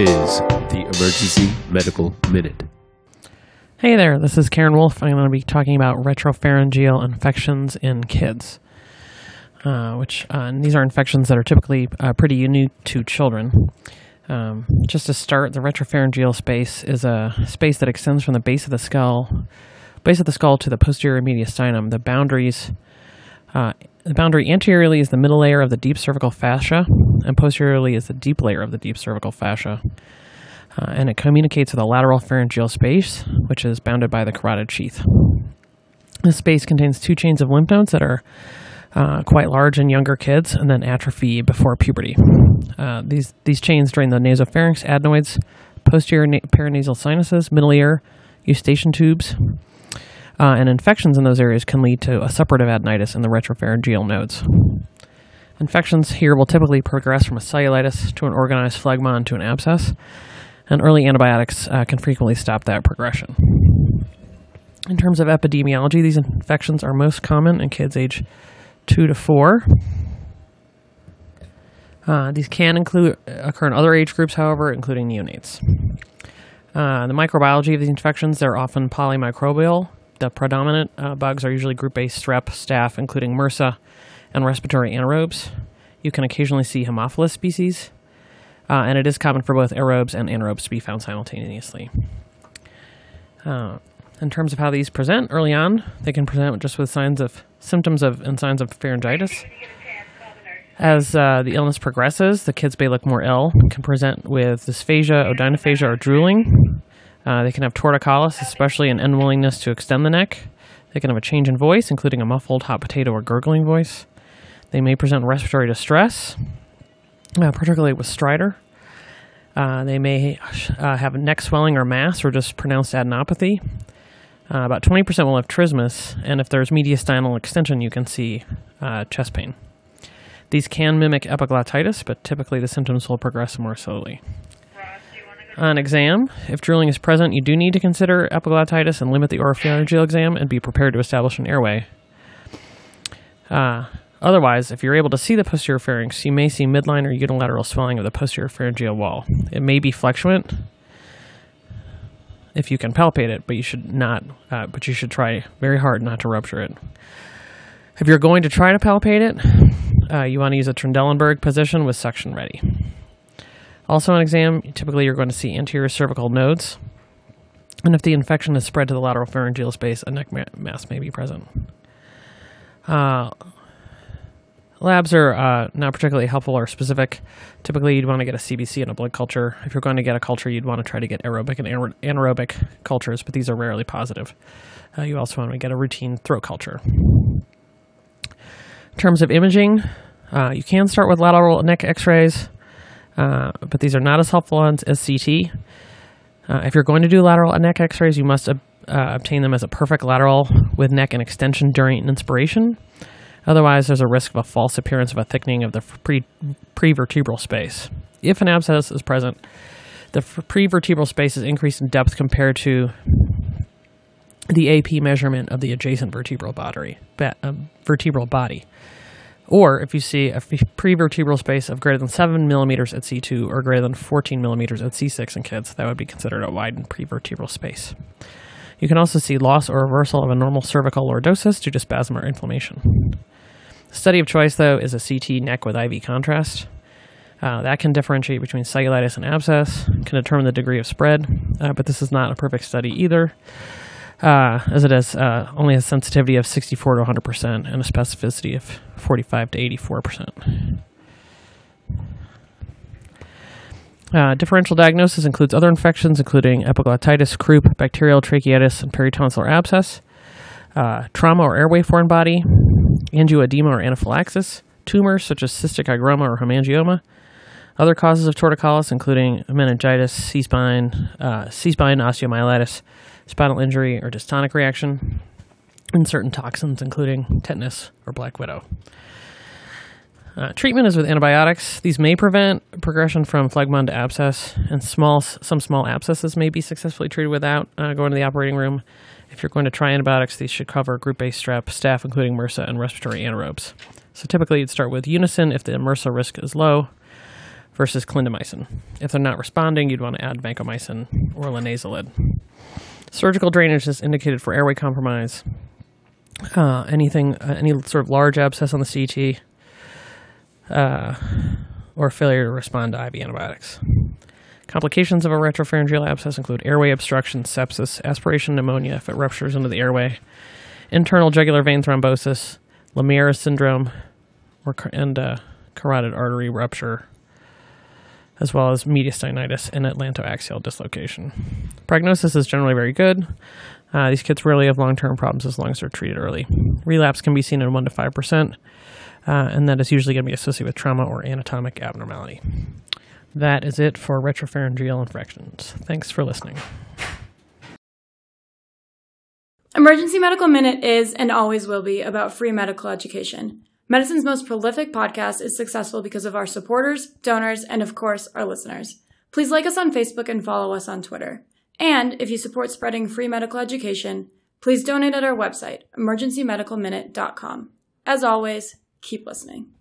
is the Emergency Medical Minute. Hey there, this is Karen Wolf. I'm going to be talking about retropharyngeal infections in kids, uh, which uh, these are infections that are typically uh, pretty unique to children. Um, just to start, the retropharyngeal space is a space that extends from the base of the skull, base of the skull to the posterior mediastinum. The boundaries, uh, the boundary anteriorly is the middle layer of the deep cervical fascia, and posteriorly is the deep layer of the deep cervical fascia. Uh, and it communicates with the lateral pharyngeal space, which is bounded by the carotid sheath. This space contains two chains of lymph nodes that are uh, quite large in younger kids and then atrophy before puberty. Uh, these, these chains drain the nasopharynx, adenoids, posterior na- paranasal sinuses, middle ear, eustachian tubes, uh, and infections in those areas can lead to a suppurative adenitis in the retropharyngeal nodes. Infections here will typically progress from a cellulitis to an organized phlegmon to an abscess, and early antibiotics uh, can frequently stop that progression. In terms of epidemiology, these infections are most common in kids age 2 to 4. Uh, these can include occur in other age groups, however, including neonates. Uh, the microbiology of these infections, they're often polymicrobial. The predominant uh, bugs are usually group A strep, staph, including MRSA, and respiratory anaerobes. You can occasionally see Haemophilus species, uh, and it is common for both aerobes and anaerobes to be found simultaneously. Uh, in terms of how these present early on, they can present just with signs of symptoms of and signs of pharyngitis. As uh, the illness progresses, the kids may look more ill, can present with dysphagia, odynophagia, or drooling. Uh, they can have torticollis, especially an unwillingness to extend the neck. They can have a change in voice, including a muffled hot potato or gurgling voice. They may present respiratory distress, uh, particularly with stridor. Uh, they may uh, have neck swelling or mass or just pronounced adenopathy. Uh, about 20% will have trismus, and if there's mediastinal extension, you can see uh, chest pain. These can mimic epiglottitis, but typically the symptoms will progress more slowly. On exam, if drooling is present, you do need to consider epiglottitis and limit the oropharyngeal exam and be prepared to establish an airway. Uh, otherwise, if you're able to see the posterior pharynx, you may see midline or unilateral swelling of the posterior pharyngeal wall. It may be fluctuant if you can palpate it, but you should not. Uh, but you should try very hard not to rupture it. If you're going to try to palpate it, uh, you want to use a Trendelenburg position with suction ready. Also, on exam, typically you're going to see anterior cervical nodes, and if the infection is spread to the lateral pharyngeal space, a neck ma- mass may be present. Uh, labs are uh, not particularly helpful or specific. Typically, you'd want to get a CBC and a blood culture. If you're going to get a culture, you'd want to try to get aerobic and aer- anaerobic cultures, but these are rarely positive. Uh, you also want to get a routine throat culture. In terms of imaging, uh, you can start with lateral neck x rays, uh, but these are not as helpful as, as CT. Uh, if you're going to do lateral neck x rays, you must uh, obtain them as a perfect lateral with neck and extension during inspiration. Otherwise, there's a risk of a false appearance of a thickening of the pre- prevertebral space. If an abscess is present, the prevertebral space is increased in depth compared to the AP measurement of the adjacent vertebral body. Uh, vertebral body. Or if you see a prevertebral space of greater than 7 millimeters at C2 or greater than 14 millimeters at C6 in kids, that would be considered a widened prevertebral space. You can also see loss or reversal of a normal cervical lordosis due to spasm or inflammation. The study of choice, though, is a CT neck with IV contrast. Uh, that can differentiate between cellulitis and abscess, can determine the degree of spread, uh, but this is not a perfect study either, uh, as it has uh, only a sensitivity of 64 to 100% and a specificity of 45 to 84%. Uh, differential diagnosis includes other infections, including epiglottitis, croup, bacterial tracheitis, and peritonsillar abscess, uh, trauma or airway foreign body, angioedema or anaphylaxis, tumors such as cystic hygroma or hemangioma, other causes of torticollis, including meningitis, C-spine, uh, C-spine osteomyelitis, spinal injury, or dystonic reaction, and certain toxins, including tetanus or black widow. Uh, treatment is with antibiotics. These may prevent progression from phlegmon to abscess, and small some small abscesses may be successfully treated without uh, going to the operating room. If you're going to try antibiotics, these should cover group A strep, staph, including MRSA, and respiratory anaerobes. So typically, you'd start with Unasyn if the MRSA risk is low. versus clindamycin. If they're not responding, you'd want to add vancomycin or linezolid. Surgical drainage is indicated for airway compromise, uh, anything, uh, any sort of large abscess on the CT, uh, or failure to respond to IV antibiotics. Complications of a retropharyngeal abscess include airway obstruction, sepsis, aspiration pneumonia if it ruptures into the airway, internal jugular vein thrombosis, Lemierre syndrome, or and uh, carotid artery rupture, as well as mediastinitis and atlantoaxial dislocation. Prognosis is generally very good. Uh, these kids rarely have long-term problems as long as they're treated early. Relapse can be seen in one to five percent, uh, and that is usually going to be associated with trauma or anatomic abnormality. That is it for retropharyngeal infections. Thanks for listening. Emergency Medical Minute is and always will be about free medical education. Medicine's most prolific podcast is successful because of our supporters, donors, and of course, our listeners. Please like us on Facebook and follow us on Twitter. And if you support spreading free medical education, please donate at our website, emergencymedicalminute.com. As always, keep listening.